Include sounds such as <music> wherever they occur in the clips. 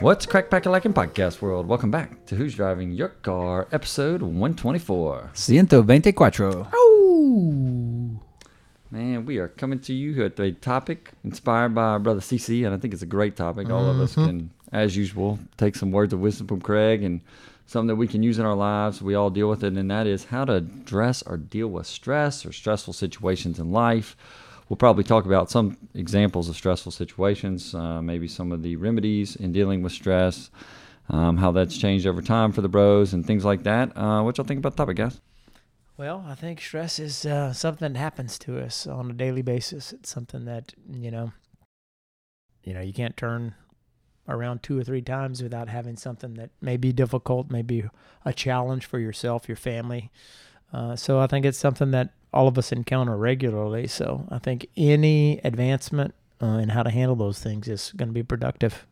What's crack pack like in podcast world? Welcome back to Who's Driving Your Car, episode 124. Ciento veinticuatro. Oh, man, we are coming to you with a topic inspired by our brother CC, and I think it's a great topic. All of us mm-hmm. can, as usual, take some words of wisdom from Craig and something that we can use in our lives. We all deal with it, and that is how to address or deal with stress or stressful situations in life. We'll probably talk about some examples of stressful situations, uh, maybe some of the remedies in dealing with stress, um, how that's changed over time for the bros, and things like that. Uh, what y'all think about the topic, guys? Well, I think stress is uh, something that happens to us on a daily basis. It's something that you know, you know, you can't turn around two or three times without having something that may be difficult, maybe a challenge for yourself, your family. Uh, so I think it's something that all of us encounter regularly. So I think any advancement uh, in how to handle those things is going to be productive.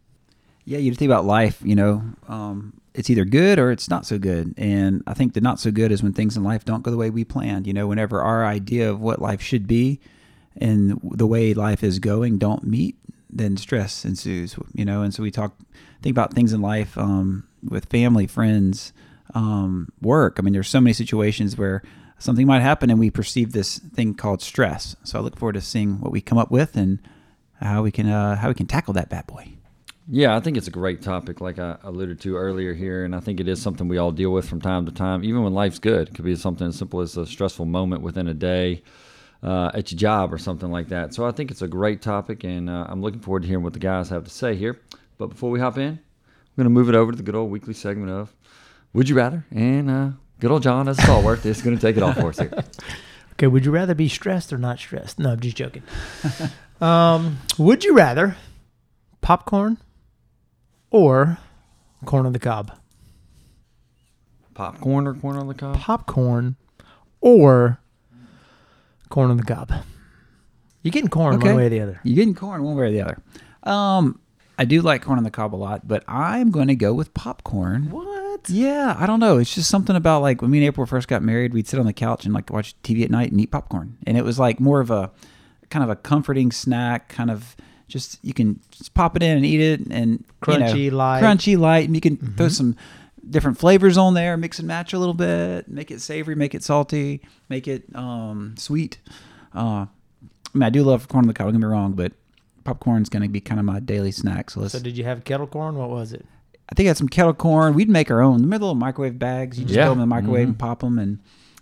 Yeah, you think about life, you know, um, it's either good or it's not so good. And I think the not so good is when things in life don't go the way we planned. You know, whenever our idea of what life should be and the way life is going don't meet, then stress ensues, you know. And so we talk, think about things in life um, with family, friends, um, work. I mean, there's so many situations where something might happen and we perceive this thing called stress. So I look forward to seeing what we come up with and how we can uh, how we can tackle that bad boy. Yeah, I think it's a great topic, like I alluded to earlier here, and I think it is something we all deal with from time to time, even when life's good. It could be something as simple as a stressful moment within a day uh, at your job or something like that. So I think it's a great topic, and uh, I'm looking forward to hearing what the guys have to say here. But before we hop in, we're going to move it over to the good old weekly segment of Would You Rather? And uh, good old John, as Stallworth, is going to take it all for us here. <laughs> Okay, would you rather be stressed or not stressed? No, I'm just joking. <laughs> um, would you rather popcorn or corn on the cob? Popcorn or corn on the cob? Popcorn or corn on the cob? You're getting corn Okay. one way or the other. You're getting corn one way or the other. Um, I do like corn on the cob a lot, but I'm going to go with popcorn. What? Yeah, I don't know. It's just something about like when me and April first got married, we'd sit on the couch and like watch TV at night and eat popcorn, and it was like more of a kind of a comforting snack, kind of just you can just pop it in and eat it, and you know, Crunchy, light. crunchy light, and you can throw some different flavors on there, mix and match a little bit, make it savory, make it salty, make it um, sweet. Uh, I mean, I do love corn on the cob. Don't get me wrong, but popcorn's going to be kind of my daily snack. So let's. So did you have kettle corn? What was it? I think I had some kettle corn. We'd make our own. Remember the little microwave bags? You just Yeah. throw them in the microwave Mhm. and pop them, and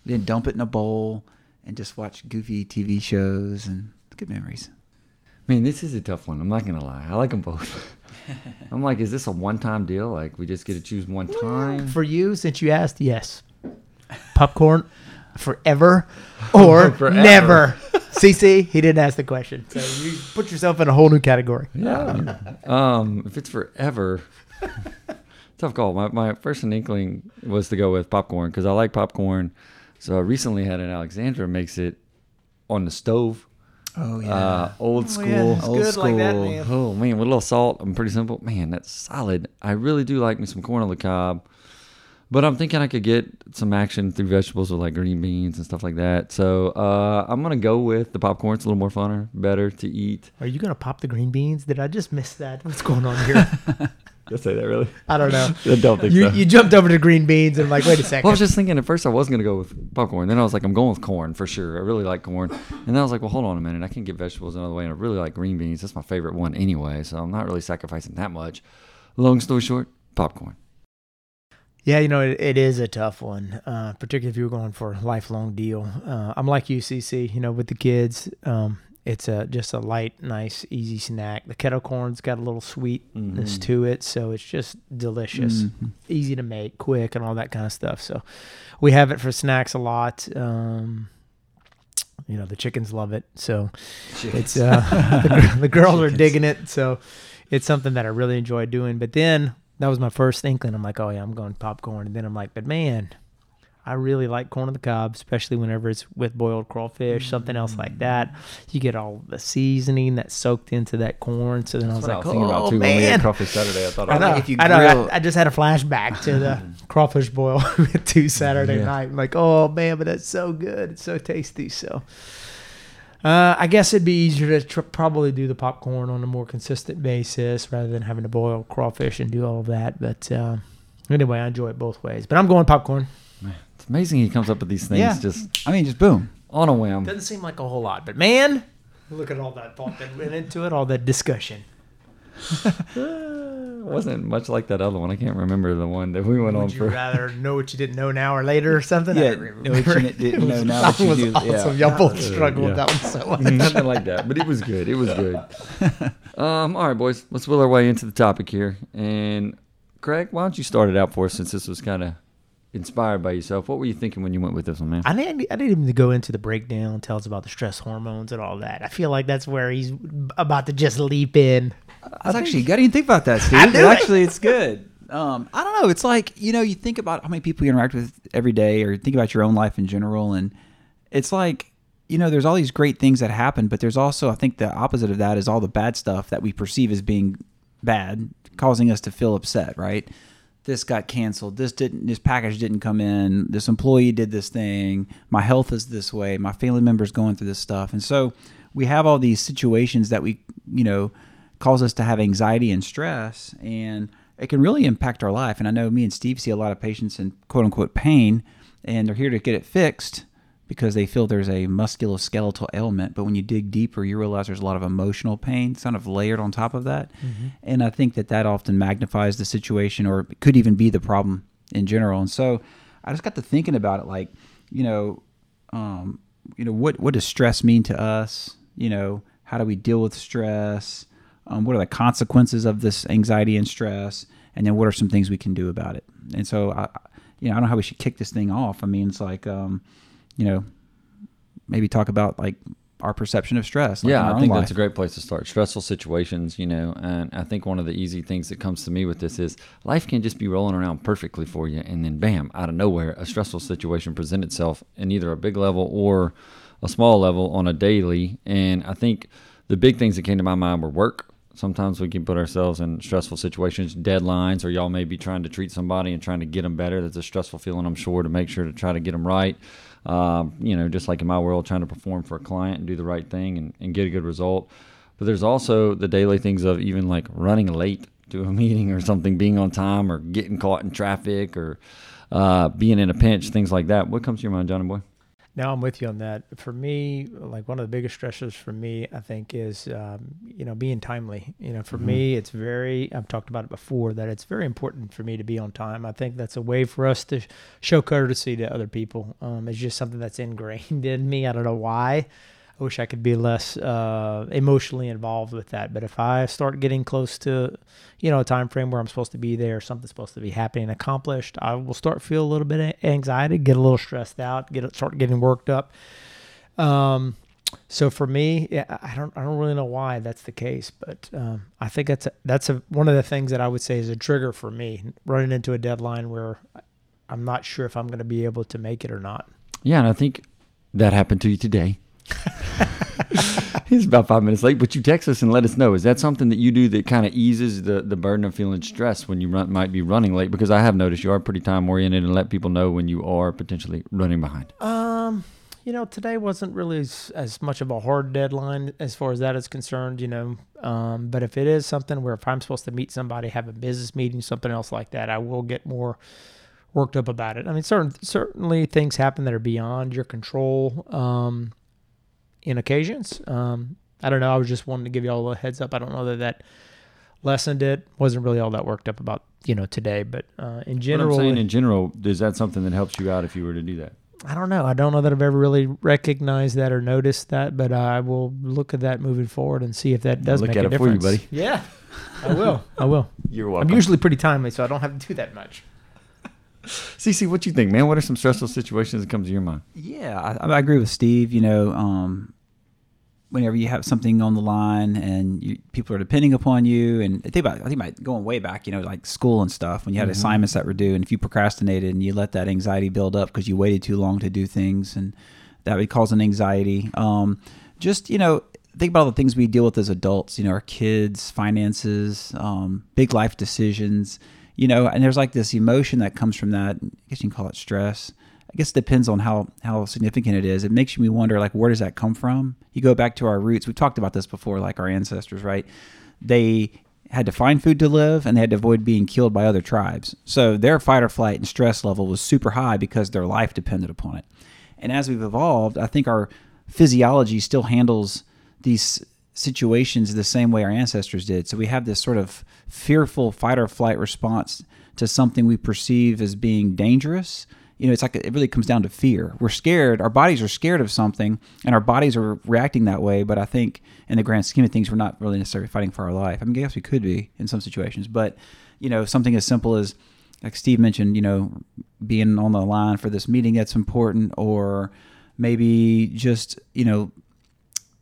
then dump it in a bowl and just watch goofy TV shows and good memories. Man, this is a tough one. I'm not gonna lie. I like them both. <laughs> I'm like, is this a one-time deal? Like we just get to choose one time? For you, since you asked, yes. Popcorn forever <laughs> or Forever. never. CC, he didn't ask the question. So you put yourself in a whole new category. Yeah. um, if it's forever, tough call. My my first inkling was to go with popcorn because I like popcorn. So I recently had an Alexandra makes it on the stove. Oh yeah, Uh, old school, yeah, old good school. like that, man. Oh man, with a little salt. I'm pretty simple. Man, that's solid. I really do like me some corn on the cob. But I'm thinking I could get some action through vegetables with like green beans and stuff like that. So uh, I'm gonna go with the popcorn. It's a little more funner, better to eat. Are you gonna pop the green beans? Did I just miss that? What's going on here? <laughs> Did I say that really? I don't know. <laughs> I don't think You, so. you jumped over to green beans and I'm like, wait a second. Well, I was just thinking at first I wasn't gonna go with popcorn. Then I was like, I'm going with corn for sure. I really like corn. And then I was like, well, hold on a minute. I can get vegetables another way, and I really like green beans. That's my favorite one anyway. So I'm not really sacrificing that much. Long story short, popcorn? Yeah, you know, it, it is a tough one, uh, particularly if you're going for a lifelong deal. Uh, I'm like UCC, you know, with the kids. Um, it's a just a light, nice, easy snack. The kettle corn's got a little sweetness Mhm. to it, so it's just delicious, Mhm. easy to make, quick, and all that kind of stuff. So we have it for snacks a lot. Um, you know, the chickens love it, so it's uh, <laughs> the, the girls are digging it. So it's something that I really enjoy doing. But then that was my first inkling. I'm like, oh yeah, I'm going popcorn. And then I'm like, but man, I really like corn on the cob, especially whenever it's with boiled crawfish, something else like that. You get all the seasoning that's soaked into that corn. So then I was like, I was oh about too when we had man. crawfish Saturday. I thought I I know. if you I know. I, I just had a flashback to the <laughs> crawfish boil <laughs> to Saturday Yeah. night. I'm like, oh man, but that's so good. It's so tasty. So, uh, I guess it'd be easier to tr- probably do the popcorn on a more consistent basis rather than having to boil crawfish and do all of that. But uh, anyway, I enjoy it both ways. But I'm going popcorn. It's amazing he comes up with these things Yeah. just I mean, just boom. on a whim. Doesn't seem like a whole lot, but man, look at all that thought that went <laughs> into it, all that discussion. it <laughs> wasn't much like that other one. I can't remember the one that we went on Would you for. rather know what you didn't know now or later or something? I Yeah, don't know what you didn't know <laughs> It was- now that that you was do. Yeah. awesome. Y'all both struggled Yeah. with that one so much. Nothing like that, but it was good. It was good. Um, all right, boys, let's wheel our way into the topic here. And Craig, why don't you start it out for us since this was kind of inspired by yourself? What were you thinking when you went with this one, man? I didn't. I didn't even go into the breakdown. Tell us about the stress hormones and all that. I feel like that's where he's about to just leap in. That's actually you got to even think about that, <laughs> Steve. I knew it. actually, it's good. Um, I don't know. It's like you know, you think about how many people you interact with every day, or think about your own life in general, and it's like you know, there's all these great things that happen, but there's also, I think, the opposite of that is all the bad stuff that we perceive as being bad, causing us to feel upset. Right? This got canceled. This didn't. This package didn't come in. This employee did this thing. My health is this way. My family members going through this stuff, and so we have all these situations that we, you know, cause us to have anxiety and stress and it can really impact our life and i know me and steve see a lot of patients in quote unquote pain and they're here to get it fixed because they feel there's a musculoskeletal ailment but when you dig deeper you realize there's a lot of emotional pain kind of layered on top of that. And i think that that often magnifies the situation or could even be the problem in general. And so i just got to thinking about it like you know um, you know what what does stress mean to us? You know how do we deal with stress? Um, what are the consequences of this anxiety and stress? And then what are some things we can do about it? And so i I- you know i don't know how we should kick this thing off. I mean it's like um, you know maybe talk about like our perception of stress like yeah, I think life. that's a great place to start. Stressful situations, you know, and I think one of the easy things that comes to me with this is life can just be rolling around perfectly for you, and then bam, out of nowhere, a stressful situation present itself in either a big level or a small level on a daily. And I think the big things that came to my mind were work. Sometimes we can put ourselves in stressful situations, deadlines, or y'all may be trying to treat somebody and trying to get them better. That's a stressful feeling, I'm sure, to make sure to try to get them right. Um, you know, just like in my world, trying to perform for a client and do the right thing and, and get a good result. But there's also the daily things of even like running late to a <laughs> meeting or something, being on time or getting caught in traffic or uh, being in a pinch, things like that. What comes to your mind, Johnny boy? No, I'm with you on that. For me, like one of the biggest stressors for me, I think, is um, you know being timely. You know, for me, it's very. I've talked about it before that it's very important for me to be on time. I think that's a way for us to show courtesy to other people. Um, it's just something that's ingrained <laughs> in me. I don't know why. I wish I could be less uh, emotionally involved with that. But if I start getting close to, you know, a time frame where I'm supposed to be there, something's supposed to be happening, accomplished, I will start feel a little bit of anxiety, get a little stressed out, get start getting worked up. Um, so for me, yeah, I don't, I don't really know why that's the case, but um, I think that's a, that's a, one of the things that I would say is a trigger for me, running into a deadline where I'm not sure if I'm going to be able to make it or not. Yeah, and I think that happened to you today. <laughs> He's about five minutes late, but you text us and let us know. Is that something that you do that kind of eases the, the burden of feeling stressed when you run, might be running late? Because I have noticed you are pretty time oriented and let people know when you are potentially running behind. Um, you know, today wasn't really as, as much of a hard deadline as far as that is concerned, you know. Um, but if it is something where if I'm supposed to meet somebody, have a business meeting, something else like that, I will get more worked up about it. I mean, certain certainly things happen that are beyond your control. Um, in occasions, um, I don't know. I was just wanting to give you all a heads up. I don't know that that lessened it. Wasn't really all that worked up about you know, today. But uh, in But general, I'm saying in general, is that something that helps you out if you were to do that? I don't know. I don't know that I've ever really recognized that or noticed that, but I will look at that moving forward and see if that does look make at a it for you, difference. buddy. Yeah, I will. <laughs> I will. You're welcome. I'm usually pretty timely, so I don't have to do that much. <laughs> CC, what do you think, man? What are some stressful situations that come to your mind? Yeah, I, I agree with Steve. You know, um, whenever you have something on the line and you, people are depending upon you, and I think about I think about going way back, you know, like school and stuff. When you had assignments that were due, and if you procrastinated and you let that anxiety build up because you waited too long to do things, and that would cause an anxiety. Um, just you know, think about all the things we deal with as adults. You know, our kids, finances, um, big life decisions. You know, and there's like this emotion that comes from that. I guess you can call it stress. I guess it depends on how how significant it is. It makes me wonder, like, where does that come from? You go back to our roots. We've talked about this before, like our ancestors, right? They had to find food to live, and they had to avoid being killed by other tribes. So their fight or flight and stress level was super high because their life depended upon it. And as we've evolved, I think our physiology still handles these situations the same way our ancestors did. So we have this sort of fearful fight or flight response to something we perceive as being dangerous. You know, it's like it really comes down to fear. We're scared. Our bodies are scared of something, and our bodies are reacting that way. But I think, in the grand scheme of things, we're not really necessarily fighting for our life. I mean, I guess we could be in some situations, but you know, something as simple as, like Steve mentioned, you know, being on the line for this meeting that's important, or maybe just you know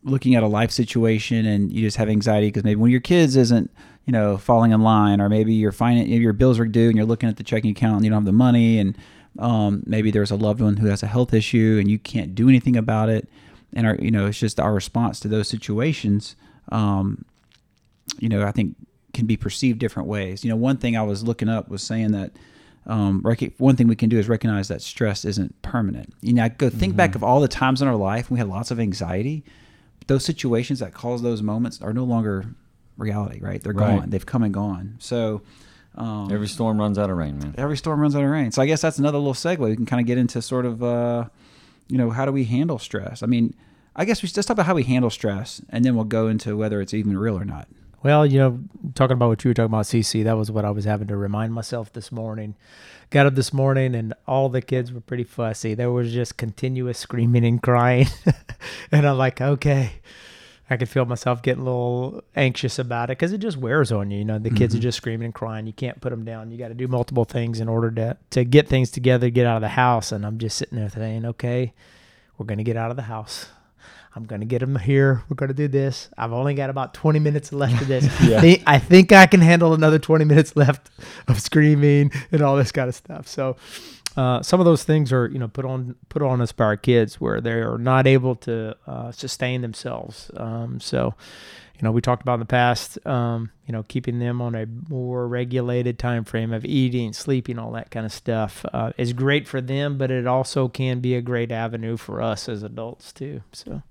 looking at a life situation and you just have anxiety because maybe one of your kids isn't you know falling in line or maybe your finan- your bills are due and you're looking at the checking account and you don't have the money and um, maybe there's a loved one who has a health issue and you can't do anything about it and our you know it's just our response to those situations um, you know i think can be perceived different ways. You know one thing i was looking up was saying that um, rec- one thing we can do is recognize that stress isn't permanent. You know I go think back of all the times in our life when we had lots of anxiety those situations that cause those moments are no longer reality, right? They're Right. gone. They've come and gone. So um, Every storm runs out of rain, man. every storm runs out of rain. So I guess that's another little segue. We can kind of get into sort of, uh, you know, how do we handle stress? I mean, I guess we should just talk about how we handle stress, and then we'll go into whether it's even real or not. Well, you know, talking about what you were talking about, CC, that was what I was having to remind myself this morning. Got up this morning and all the kids were pretty fussy. There was just continuous screaming and crying. <laughs> and I'm like, okay. I could feel myself getting a little anxious about it because it just wears on you. You know, the kids are mm-hmm. just screaming and crying. You can't put them down. You got to do multiple things in order to, to get things together, get out of the house. And I'm just sitting there saying, okay, we're going to get out of the house. I'm going to get them here. We're going to do this. I've only got about 20 minutes left of this. <laughs> Yeah. I, think, I think I can handle another 20 minutes left of screaming and all this kind of stuff. So, uh, some of those things are, you know, put on put on us by our kids where they are not able to uh, sustain themselves. Um, so, you know, we talked about in the past, um, you know, keeping them on a more regulated time frame of eating, sleeping, all that kind of stuff uh, is great for them, but it also can be a great avenue for us as adults too. So.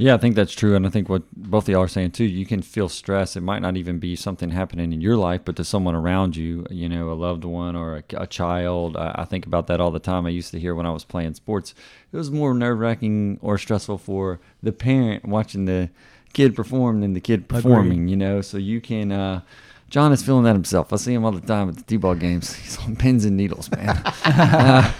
Yeah, I think that's true, and I think what both of y'all are saying too. You can feel stress. It might not even be something happening in your life, but to someone around you, you know, a loved one or a, a child. I, I think about that all the time. I used to hear when I was playing sports, it was more nerve wracking or stressful for the parent watching the kid perform than the kid performing. You know, so you can. Uh, John is feeling that himself. I see him all the time at the t-ball games. <laughs> He's on pins and needles, man. <laughs> Uh,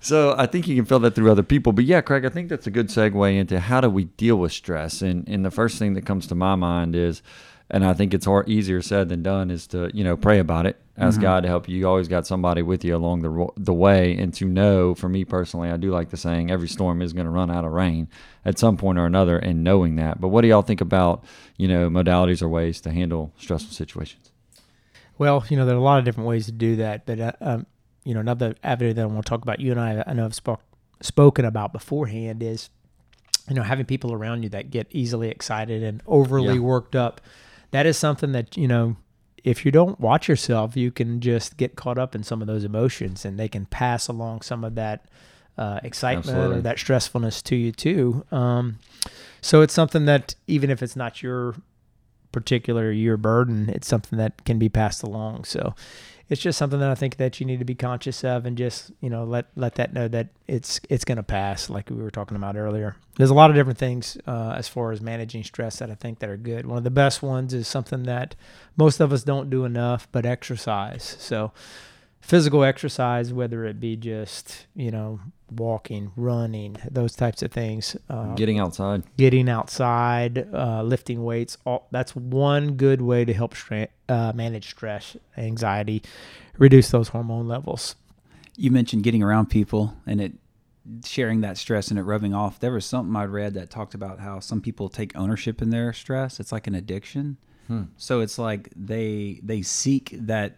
so I think you can feel that through other people. But yeah, Craig, I think that's a good segue into how do we deal with stress. And and the first thing that comes to my mind is, and I think it's hard, easier said than done, is to you know pray about it, ask God to help you. You always got somebody with you along the the way, and to know. For me personally, I do like the saying, every storm is going to run out of rain at some point or another, and knowing that. But what do y'all think about you know modalities or ways to handle stressful situations? Well, you know, there are a lot of different ways to do that, but uh, um, you know, another avenue that I want to talk about, you and I, I know I've spoke, spoken about beforehand, is you know having people around you that get easily excited and overly Yeah. worked up. That is something that you know, if you don't watch yourself, you can just get caught up in some of those emotions, and they can pass along some of that uh, excitement Absolutely. or that stressfulness to you too. Um, so it's something that even if it's not your particular your burden, it's something that can be passed along. So it's just something that I think that you need to be conscious of and just, you know, let let that know that it's it's going to pass like we were talking about earlier. There's a lot of different things uh, as far as managing stress that I think that are good. One of the best ones is something that most of us don't do enough, but exercise. So physical exercise, whether it be just, you know, walking, running, those types of things. Uh, Getting outside. getting outside, uh, lifting weights. All, that's one good way to help stra- uh, manage stress, anxiety, reduce those hormone levels. You mentioned getting around people and it sharing that stress and it rubbing off. There was something I read that talked about how some people take ownership in their stress. It's like an addiction. Hmm. So it's like they they seek that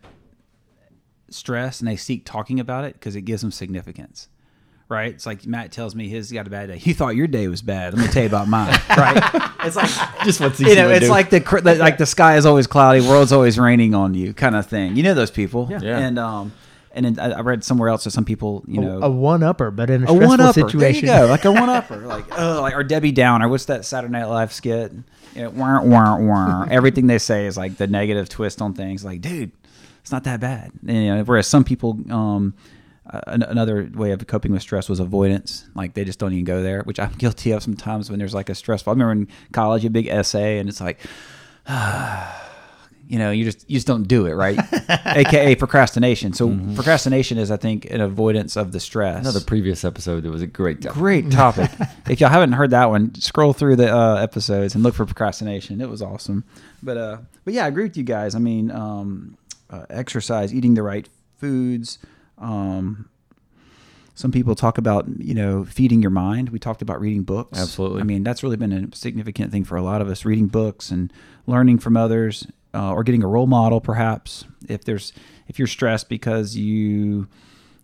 stress and they seek talking about it because it gives them significance. Right? It's like Matt tells me his got a bad day. He thought your day was bad. Let me tell you about mine. <laughs> right? It's like <laughs> Just what you know, it's like the the- like the sky is always cloudy, world's always raining on you, kind of thing. You know those people. Yeah. Yeah. And um, and then I I read somewhere else that some people, you know, a, one upper, but in a a stressful one upper. situation. There you go, like a <laughs> one upper, like oh, like or Debbie Downer. What's that Saturday Night Live skit? You know, wah, wah, wah. Everything they say is like the negative twist on things. Like, dude, it's not that bad. And, you know, whereas some people, um, uh, another way of coping with stress was avoidance. Like they just don't even go there, which I'm <laughs> guilty of sometimes when there's like a stressful. I remember in college, a big essay, and it's like. <sighs> you know, you just you just don't do it, right? <laughs> AKA procrastination. So procrastination is, I think, an avoidance of the stress. Another previous episode that was a great topic. Great topic. <laughs> if y'all haven't heard that one, scroll through the uh, episodes and look for procrastination. It was awesome. But uh, but yeah, I agree with you guys. I mean, um, uh, exercise, eating the right foods. Um, some people talk about you know feeding your mind. We talked about reading books. Absolutely. I mean, that's really been a significant thing for a lot of us. Reading books and learning from others, uh, or getting a role model, perhaps. If there's if you're stressed because you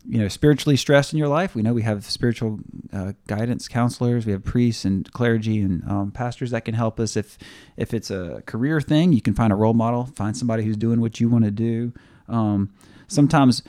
you know spiritually stressed in your life we know we have spiritual uh, guidance counselors we have priests and clergy and um, pastors that can help us if if it's a career thing you can find a role model find somebody who's doing what you want to do um, sometimes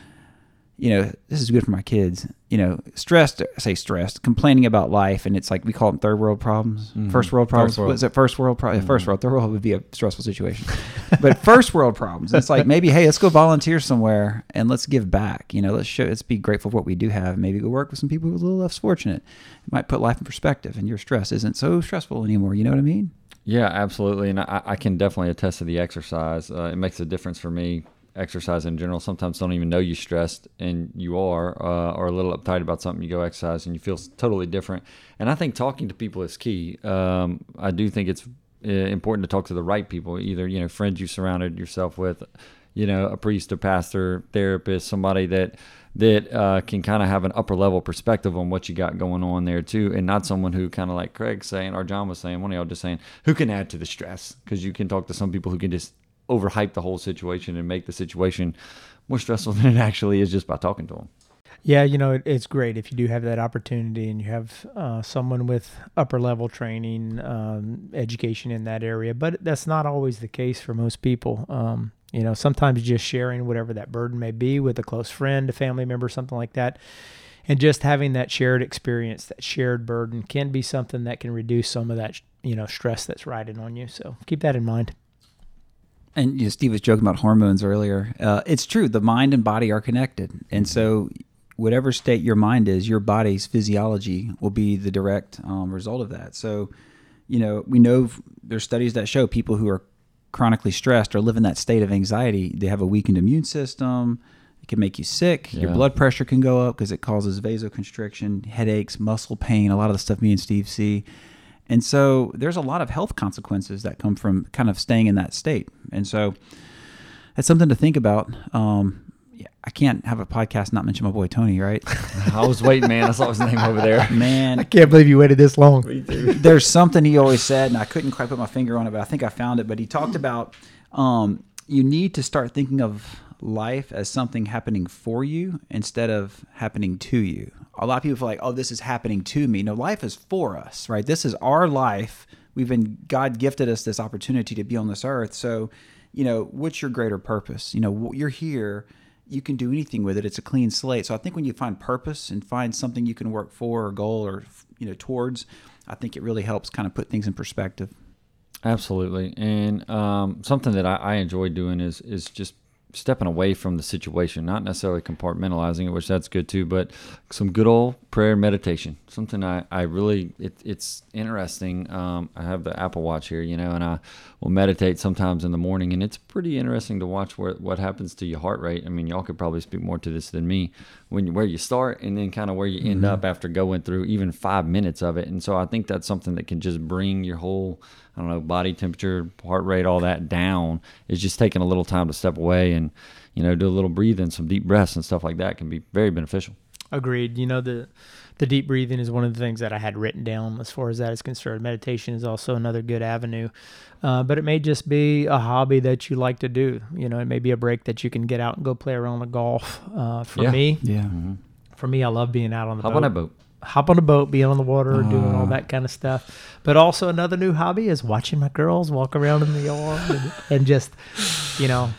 you know this is good for my kids you know stressed I say stressed complaining about life and it's like we call them third world problems Mhm. first world problems First world. what is it first world problems first Mhm. world third world would be a stressful situation <laughs> but first world problems it's like maybe hey let's go volunteer somewhere and let's give back you know let's show let's be grateful for what we do have maybe go work with some people who are a little less fortunate it might put life in perspective and your stress isn't so stressful anymore you know what i mean Yeah, absolutely, and I, I can definitely attest to the exercise. Uh, it makes a difference for me. Exercise in general. Sometimes don't even know you're stressed, and you are, uh, or a little uptight about something. You go exercise, and you feel totally different. And I think talking to people is key. Um, I do think it's uh, important to talk to the right people, either you know friends you surrounded yourself with, you know, a priest, a pastor, therapist, somebody that that uh, can kind of have an upper level perspective on what you got going on there too, and not someone who kind of like Craig saying or John was saying, one of y'all just saying, who can add to the stress because you can talk to some people who can just overhype the whole situation and make the situation more stressful <laughs> than it actually is just by talking to them. Yeah, you know, it, it's great if you do have that opportunity and you have uh, someone with upper level training, um, education in that area. But that's not always the case for most people. Um, you know, sometimes just sharing whatever that burden may be with a close friend, a family member, something like that, and just having that shared experience, that shared burden can be something that can reduce some of that, you know, stress that's riding on you. So keep that in mind. And you know, Steve was joking about hormones earlier. Uh, it's true. The mind and body are connected, and so whatever state your mind is, your body's physiology will be the direct um, result of that. So, you know, we know there's studies that show people who are chronically stressed or live in that state of anxiety. They have a weakened immune system. It can make you sick. Your blood pressure can go up because it causes vasoconstriction, headaches, muscle pain. A lot of the stuff me and Steve see. And so there's a lot of health consequences that come from kind of staying in that state. And so that's something to think about. Um, yeah, I can't have a podcast not mention my boy Tony, right? <laughs> I was waiting, man. I saw his name over there. Man, I Can't believe you waited this long. <laughs> there's something he always said, and I couldn't quite put my finger on it, but I think I found it. But he talked about um, you need to start thinking of life as something happening for you instead of happening to you. A lot of people feel like, oh, this is happening to me. No, life is for us, right? This is our life. We've been, God gifted us this opportunity to be on this earth. So, you know, what's your greater purpose? You know, you're here you can do anything with it. It's a clean slate. So I think when you find purpose and find something you can work for or goal or you know towards, I think it really helps kind of put things in perspective. Absolutely, and um, something that I, I enjoy doing is is just stepping away from the situation, not necessarily compartmentalizing it, which that's good too, but some good old prayer and meditation. Something I, I really, it, it's interesting. Um, I have the Apple Watch here, you know, and I will meditate sometimes in the morning, and it's pretty interesting to watch where, what happens to your heart rate. I mean, y'all could probably speak more to this than me when you, where you start and then kind of where you end Mm-hmm. up after going through even five minutes of it. And so I think that's something that can just bring your whole, I don't know, body temperature, heart rate, all that down. Is just taking a little time to step away and, you know, do a little breathing, some deep breaths and stuff like that can be very beneficial. Agreed. You know the the deep breathing is one of the things that I had written down as far as that is concerned. Meditation is also another good avenue, uh, but it may just be a hobby that you like to do. You know, it may be a break that you can get out and go play around the golf. Uh, for Yeah. me, Yeah. for me, I love being out on the Hop boat. on that boat. hop on a boat, be on the water, doing all Uh. that kind of stuff. But also another new hobby is watching my girls walk around in the yard and, and just, you know,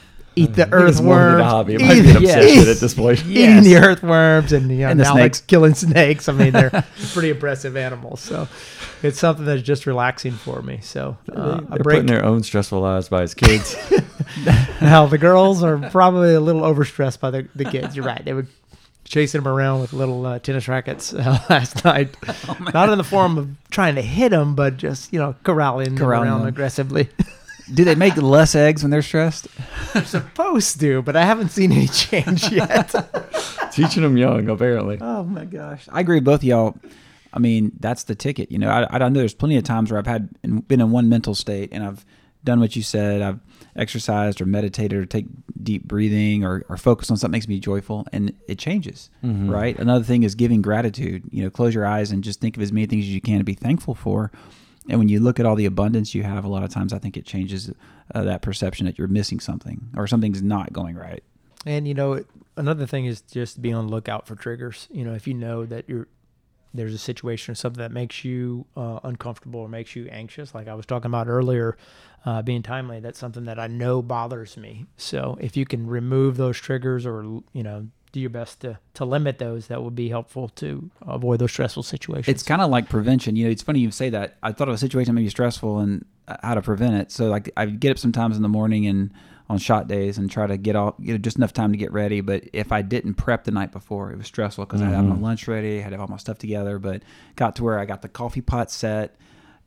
eat the It's more than earthworms. a hobby. It eat- might be an yes. at this point. Eating the earthworms and, you know, And the now snakes. like killing snakes. I mean, they're <laughs> pretty impressive animals. So it's something that's just relaxing for me. So uh, They're putting their own stressful lives by his kids. <laughs> <laughs> Now the girls are probably a little overstressed by the, the kids. You're right. They were chasing them around with little uh, tennis rackets uh, last night. Oh, Not in the form of trying to hit them, but just you know corralling, them Corralling around them. aggressively. Do they make less eggs when they're stressed? They're supposed to, but I haven't seen any change yet. <laughs> Teaching them young, apparently. Oh my gosh, I agree with both of y'all. I mean, that's the ticket. You know, I, I know there's plenty of times where I've had been in one mental state and I've done what you said. I've exercised or meditated or take deep breathing or, or focus on something that makes me joyful and it changes, mm-hmm. right? Another thing is giving gratitude. You know, close your eyes and just think of as many things as you can to be thankful for. And when you look at all the abundance you have, a lot of times I think it changes uh, that perception that you're missing something or something's not going right. and you know, another thing is just be on lookout for triggers. You know, if you know that you're there's a situation or something that makes you uh, uncomfortable or makes you anxious, like I was talking about earlier, uh, being timely, that's something that I know bothers me. So if you can remove those triggers or, you know, do your best to, to limit those, that would be helpful to avoid those stressful situations. It's kind of like prevention. You know, it's funny you say that. I thought of a situation that may be stressful and uh, how to prevent it. So like I get up sometimes in the morning and on shot days and try to get all get just enough time to get ready. But if I didn't prep the night before, it was stressful because I had my lunch ready, I had all my stuff together. But got to where I got the coffee pot set,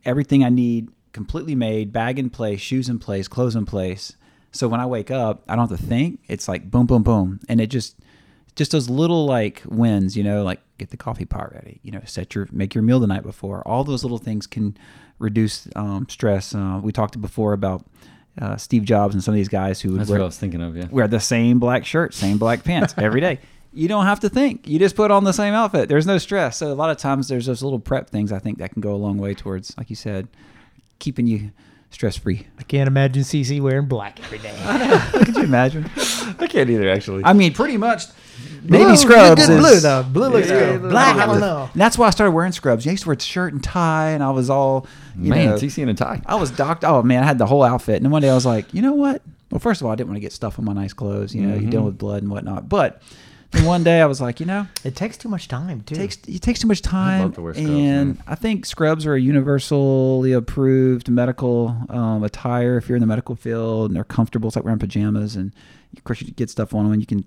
everything I need completely made, bag in place, shoes in place, clothes in place. So when I wake up, I don't have to think. It's like boom, boom, boom, and it just just those little like wins, you know, like get the coffee pot ready, you know, set your make your meal the night before. All those little things can reduce um, stress. Uh, we talked before about uh, Steve Jobs and some of these guys who would That's what I was thinking of, yeah. wear the same black shirt, same black <laughs> pants every day. You don't have to think. You just put on the same outfit. There's no stress. So a lot of times there's those little prep things I think that can go a long way towards, like you said, keeping you stress free. I can't imagine CC wearing black every day. <laughs> Could you imagine? <laughs> I can't either, actually. I mean, pretty much. Maybe Blue, scrubs good is blue though. Blue looks Yeah, good. blue Black, looks I don't know. And that's why I started wearing scrubs. I used to wear a shirt and tie, and I was all, you Man, know, TC in a tie. I was docked. Oh man, I had the whole outfit. And then one day I was like, you know what? Well, first of all, I didn't want to get stuff on my nice clothes. You know, you're Mhm. dealing with blood and whatnot. But then one day I was like, you know, It takes too much time too. it takes it takes too much time. to wear scrubs, and man. I think scrubs are a universally approved medical um, attire if you're in the medical field, and they're comfortable. It's like wearing pajamas, and of course you get stuff on them, and you can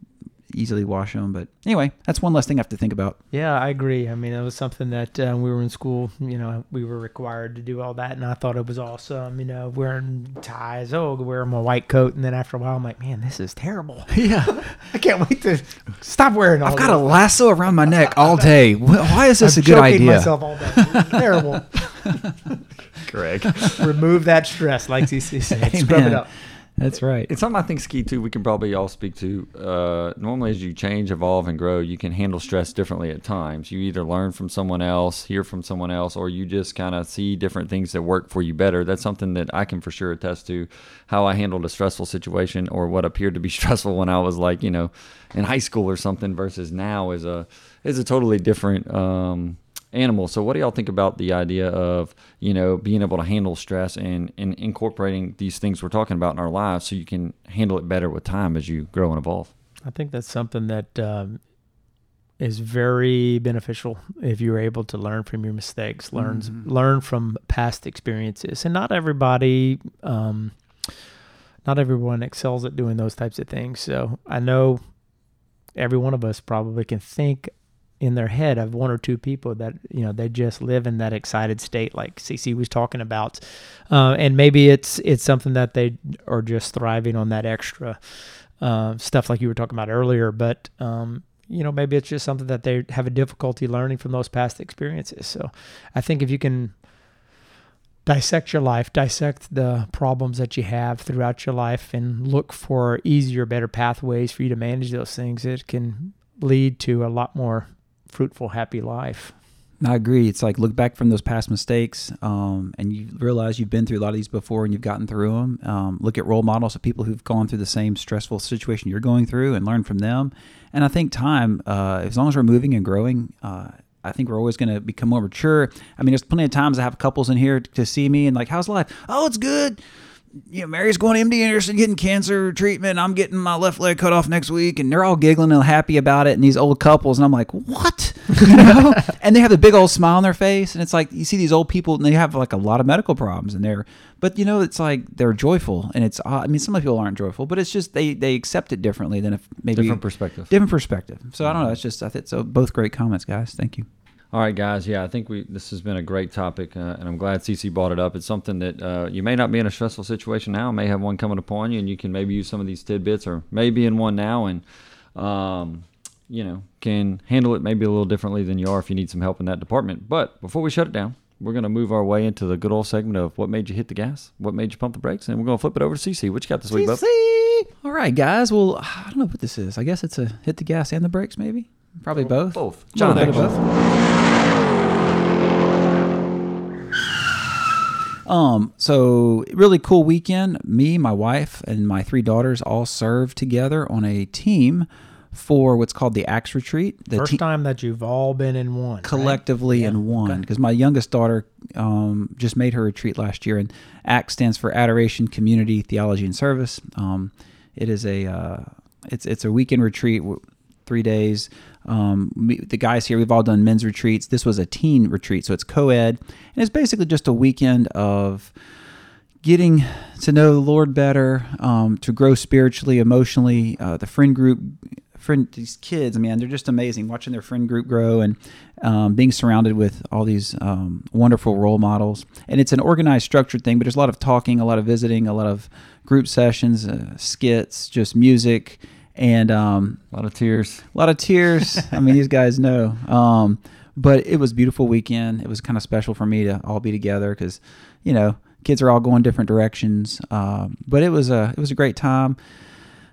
easily wash them. But anyway, that's one less thing I have to think about. Yeah, I agree. I mean, it was something that uh, we were in school, you know, we were required to do all that, and I thought it was awesome, you know, wearing ties, oh, wearing my white coat, and then after a while, I'm like, man, this is terrible. Yeah. <laughs> <laughs> I can't wait to stop wearing all I've got a this. lasso around my neck all day. <laughs> Why is this I'm a good choking idea? myself all day. Terrible. Greg. Remove that stress, like CC said. Scrub it up. That's right. It's something I think ski too. We can probably all speak to. Uh, normally, as you change, evolve, and grow, you can handle stress differently at times. You either learn from someone else, hear from someone else, or you just kind of see different things that work for you better. That's something that I can for sure attest to. How I handled a stressful situation or what appeared to be <laughs> stressful when I was like, you know, in high school or something, versus now is a is a totally different. Um, animal. So what do y'all think about the idea of, you know, being able to handle stress and, and incorporating these things we're talking about in our lives so you can handle it better with time as you grow and evolve? I think that's something that um, is very beneficial if you're able to learn from your mistakes, learns Mhm. learn from past experiences, and not everybody, um, not everyone excels at doing those types of things. So I know every one of us probably can think in their head of one or two people that you know they just live in that excited state like CC was talking about. Uh, and maybe it's it's something that they are just thriving on that extra uh, stuff like you were talking about earlier. But um, you know maybe it's just something that they have a difficulty learning from those past experiences. So I think if you can dissect your life dissect the problems that you have throughout your life and look for easier better pathways for you to manage those things it can lead to a lot more fruitful happy life I agree. It's like look back from those past mistakes, um, and you realize you've been through a lot of these before, and you've gotten through them. Um, look at role models of people who've gone through the same stressful situation you're going through, and learn from them. And I think time, uh, as long as we're moving and growing, uh, I think we're always going to become more mature. I mean, there's plenty of times I have couples in here to see me and like, how's life? Oh, it's good. You know, Mary's going to MD Anderson getting cancer treatment. I'm getting my left leg cut off next week, and they're all giggling and happy about it. And these old couples, and I'm like, what? <laughs> You know? and they have the big old smile on their face, and it's like you see these old people, and they have like a lot of medical problems, and they're, but you know, it's like they're joyful, and it's. I mean, some of the people aren't joyful, but it's just they they accept it differently than if maybe Different perspective. different perspective. So I don't know. It's just I think so. Both great comments, guys. Thank you. All right, guys. Yeah, I think we this has been a great topic, uh, and I'm glad CC brought it up. It's something that uh, you may not be in a stressful situation now, may have one coming upon you, and you can maybe use some of these tidbits, or maybe in one now, and um, you know can handle it maybe a little differently than you are if you need some help in that department. But before we shut it down, we're gonna move our way into the good old segment of what made you hit the gas, what made you pump the brakes, and we're gonna flip it over to CC. What you got this week, bub? All right, guys. Well, I don't know what this is. I guess it's a hit the gas and the brakes, maybe. Probably both. Both. John, bit actually. both. Um, so really cool weekend. Me, my wife, and my three daughters all served together on a team for what's called the ACTS Retreat. The first te- time that you've all been in one right? collectively Yeah, in one because my youngest daughter um, just made her retreat last year and ACTS stands for adoration community theology and service um, it is a uh, it's it's a weekend retreat three days um, the guys here we've all done men's retreats this was a teen retreat so it's co-ed and it's basically just a weekend of getting to know the Lord better, um, to grow spiritually, emotionally. Uh, the friend group, friend these kids, man, they're just amazing. Watching their friend group grow and um, being surrounded with all these um, wonderful role models. And it's an organized, structured thing, but there's a lot of talking, a lot of visiting, a lot of group sessions, uh, skits, just music, and um, A lot of tears. a lot of tears. <laughs> I mean, these guys know. Um, but it was a beautiful weekend. It was kind of special for me to all be together because, you know, kids are all going different directions. Um, but it was a it was a great time.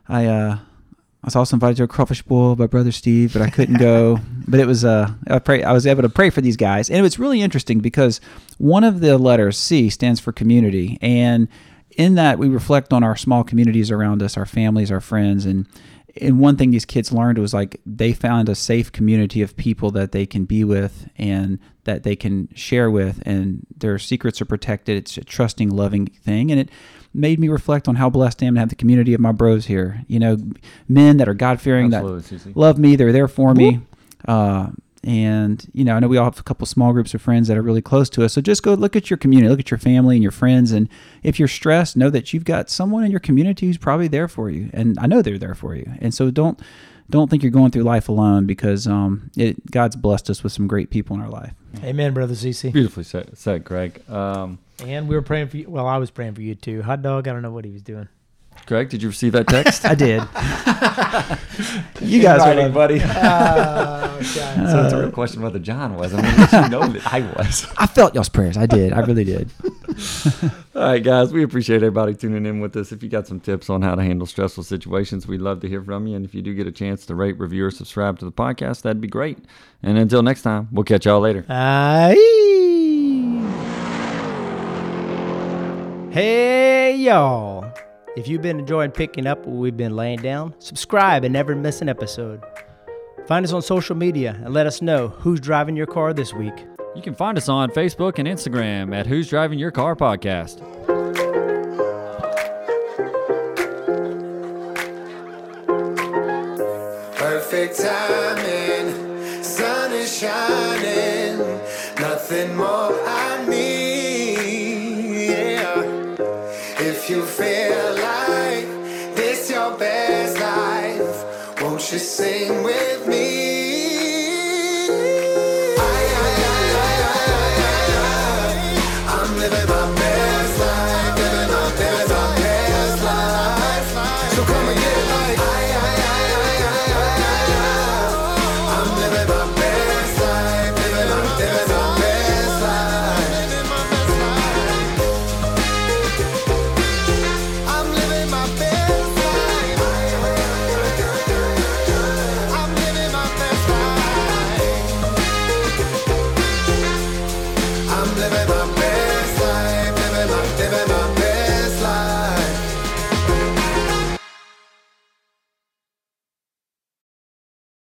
I uh, I was also invited to a crawfish boil by brother Steve, but I couldn't go. <laughs> but it was uh, I pray I was able to pray for these guys, and it was really interesting because one of the letters C stands for community, and in that we reflect on our small communities around us, our families, our friends, and and one thing these kids learned was like they found a safe community of people that they can be with and that they can share with and their secrets are protected. It's a trusting loving thing and it made me reflect on how blessed i am to have the community of my bros here. You know men that are god-fearing that Absolutely, love me they're there for me. Uh, and you know i know we all have a couple small groups of friends that are really close to us so just go look at your community look at your family and your friends and if you're stressed know that you've got someone in your community who's probably there for you and i know they're there for you and so don't don't think you're going through life alone because um, it, god's blessed us with some great people in our life Amen, brother CC. Beautifully said, said Greg. Um, And we were praying for you. Well, I was praying for you too. Hot dog. I don't know what he was doing. Greg, did you receive that text? <laughs> I did. <laughs> you guys are Writing, buddy. <laughs> oh, so it's a real question whether John was. I mean, you know that I was. i felt y'all's prayers i did i really did All right, guys, we appreciate everybody tuning in with us. If you got some tips on how to handle stressful situations, we'd love to hear from you. And if you do get a chance to rate, review, or subscribe to the podcast, that'd be great. And until next time, we'll catch y'all later. Aye. Hey, y'all. If you've been enjoying picking up what we've been laying down, subscribe and never miss an episode. Find us on social media and let us know who's driving your car this week. You can find us on Facebook and Instagram at Who's Driving Your Car Podcast. Perfect timing. sun is shining, nothing more I need. Yeah. If you feel you sing with me?